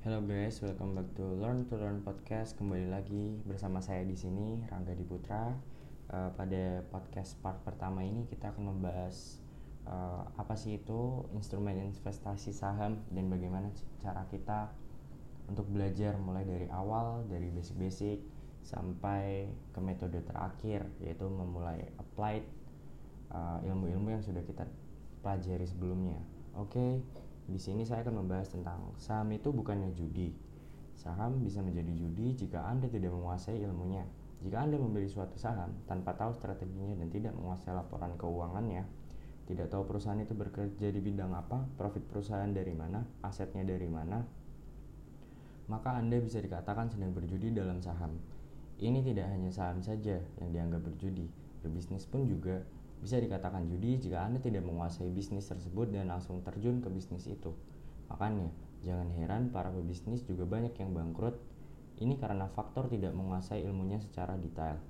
Hello guys, welcome back to Learn to Learn podcast. Kembali lagi bersama saya di sini Rangga Diputra. Uh, pada podcast part pertama ini kita akan membahas uh, apa sih itu instrumen investasi saham dan bagaimana cara kita untuk belajar mulai dari awal dari basic-basic sampai ke metode terakhir yaitu memulai applied uh, ilmu-ilmu uh, yang sudah kita pelajari sebelumnya. Oke. Okay di sini saya akan membahas tentang saham itu bukannya judi. Saham bisa menjadi judi jika Anda tidak menguasai ilmunya. Jika Anda membeli suatu saham tanpa tahu strateginya dan tidak menguasai laporan keuangannya, tidak tahu perusahaan itu bekerja di bidang apa, profit perusahaan dari mana, asetnya dari mana, maka Anda bisa dikatakan sedang berjudi dalam saham. Ini tidak hanya saham saja yang dianggap berjudi, berbisnis pun juga bisa dikatakan judi jika Anda tidak menguasai bisnis tersebut dan langsung terjun ke bisnis itu. Makanya, jangan heran para pebisnis juga banyak yang bangkrut. Ini karena faktor tidak menguasai ilmunya secara detail.